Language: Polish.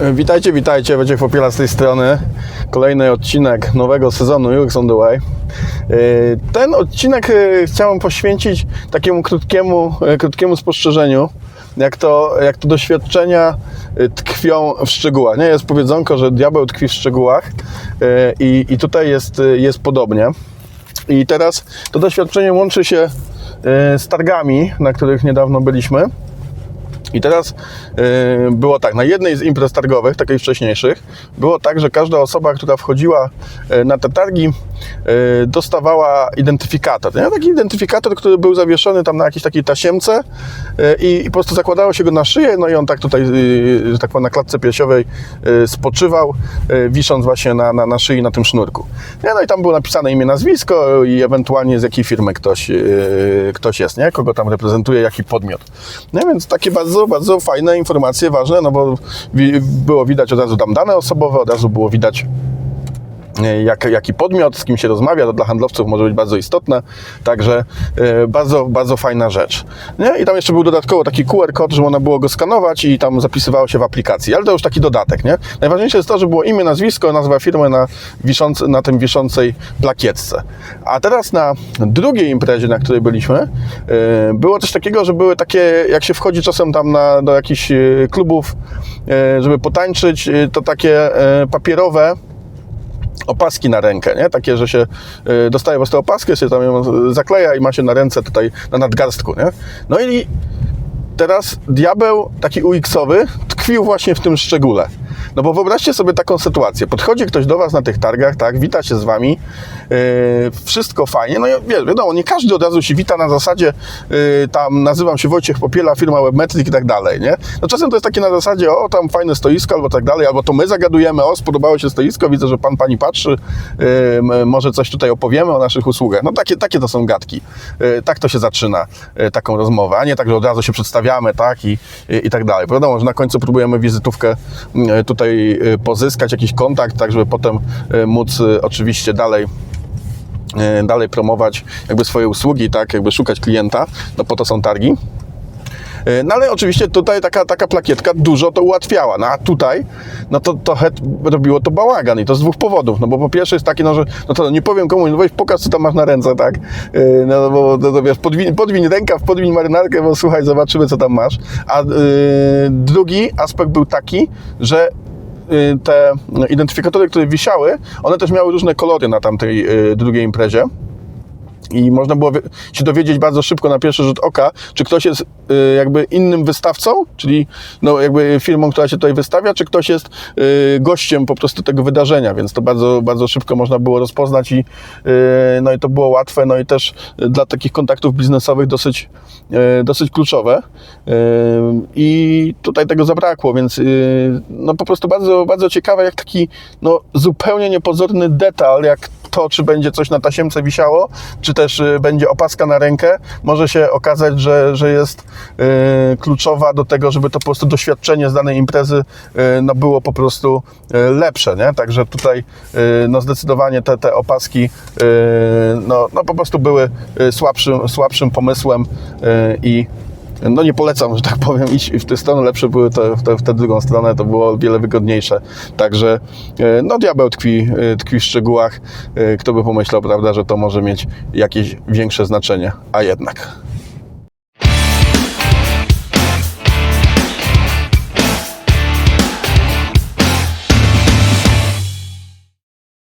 Witajcie, witajcie, Wojciech Popiela z tej strony. Kolejny odcinek nowego sezonu UX on the Way. Yy, Ten odcinek yy, chciałem poświęcić takiemu krótkiemu, krótkiemu spostrzeżeniu, jak to, jak to doświadczenia tkwią w szczegółach. Nie jest powiedzonko, że diabeł tkwi w szczegółach i, i tutaj jest, jest podobnie. I teraz to doświadczenie łączy się z targami, na których niedawno byliśmy. I teraz y, było tak, na jednej z imprez targowych, takiej wcześniejszych, było tak, że każda osoba, która wchodziła y, na te targi, y, dostawała identyfikator. Nie? Taki identyfikator, który był zawieszony tam na jakiejś takiej tasiemce y, i, po prostu zakładało się go na szyję, no i on tak tutaj, y, że tak powiem, na klatce piersiowej y, spoczywał, y, wisząc właśnie na, na, na szyi, na tym sznurku. Nie? No i tam było napisane imię, nazwisko i ewentualnie z jakiej firmy ktoś, y, ktoś jest, nie? kogo tam reprezentuje, jaki podmiot. No więc takie bardzo, bardzo fajne informacje, ważne, no bo było widać od razu tam dane osobowe, od razu było widać jak, jaki podmiot, z kim się rozmawia, to dla handlowców może być bardzo istotne, także e, bardzo, bardzo fajna rzecz. Nie? I tam jeszcze był dodatkowo taki QR kod, że można było go skanować i tam zapisywało się w aplikacji, ale to już taki dodatek, nie? Najważniejsze jest to, że było imię, nazwisko, nazwa firmy na, wiszący, na tym wiszącej plakietce. A teraz na drugiej imprezie, na której byliśmy, e, było coś takiego, że były takie, jak się wchodzi czasem tam na, do jakichś e, klubów, e, żeby potańczyć, e, to takie e, papierowe, opaski na rękę, nie? Takie, że się y, dostaje po prostu opaskę, się tam ją zakleja i ma się na ręce tutaj na nadgarstku, nie? No i teraz diabeł taki UX-owy tkwił właśnie w tym szczególe. No bo wyobraźcie sobie taką sytuację. Podchodzi ktoś do Was na tych targach, tak, wita się z Wami, yy, wszystko fajnie, no i wiadomo, nie każdy od razu się wita na zasadzie yy, tam nazywam się Wojciech Popiela, firma Webmetric i tak dalej, nie? No czasem to jest takie na zasadzie, o tam fajne stoisko albo tak dalej, albo to my zagadujemy, o spodobało się stoisko, widzę, że Pan Pani patrzy, yy, może coś tutaj opowiemy o naszych usługach. No takie, takie to są gadki. Yy, tak to się zaczyna, yy, taką rozmowę, a nie tak, że od razu się przedstawiamy, tak, i, i, i tak dalej. Wiadomo, że na końcu próbujemy wizytówkę yy, tutaj yy, pozyskać, jakiś kontakt, tak, żeby potem yy, móc oczywiście dalej dalej promować jakby swoje usługi, tak, jakby szukać klienta, no po to są targi. Yy, No ale oczywiście tutaj taka, taka plakietka dużo to ułatwiała, no a tutaj, no to trochę robiło to bałagan i to z dwóch powodów, no bo po pierwsze jest takie, no że, no to nie powiem komuś, no weź pokaż co tam masz na ręce, tak, Yy, no bo no, to wiesz, podwiń, podwiń rękaw, podwiń marynarkę, bo słuchaj, zobaczymy co tam masz, a yy, drugi aspekt był taki, że te identyfikatory, które wisiały, one też miały różne kolory na tamtej drugiej imprezie. I można było się dowiedzieć bardzo szybko na pierwszy rzut oka, czy ktoś jest y, jakby innym wystawcą, czyli no jakby firmą, która się tutaj wystawia, czy ktoś jest y, gościem po prostu tego wydarzenia, więc to bardzo, bardzo szybko można było rozpoznać i y, no i to było łatwe, no i też dla takich kontaktów biznesowych dosyć, dosyć kluczowe. I tutaj tego zabrakło, więc no po prostu bardzo, bardzo ciekawe, jak taki no zupełnie niepozorny detal, jak to, czy będzie coś na tasiemce wisiało, czy też y, będzie opaska na rękę, może się okazać, że, że jest y, kluczowa do tego, żeby to po prostu doświadczenie z danej imprezy y, no, było po prostu lepsze, nie? Także tutaj no, zdecydowanie te, te opaski no, no, po prostu były słabszym, słabszym pomysłem i no nie polecam, że tak powiem, iść w tę stronę, lepsze były te, w, tę, w tę drugą stronę, to było o wiele wygodniejsze. Także e, no diabeł tkwi, e, tkwi w szczegółach. E, Kto by pomyślał, prawda, że to może mieć jakieś większe znaczenie, a jednak.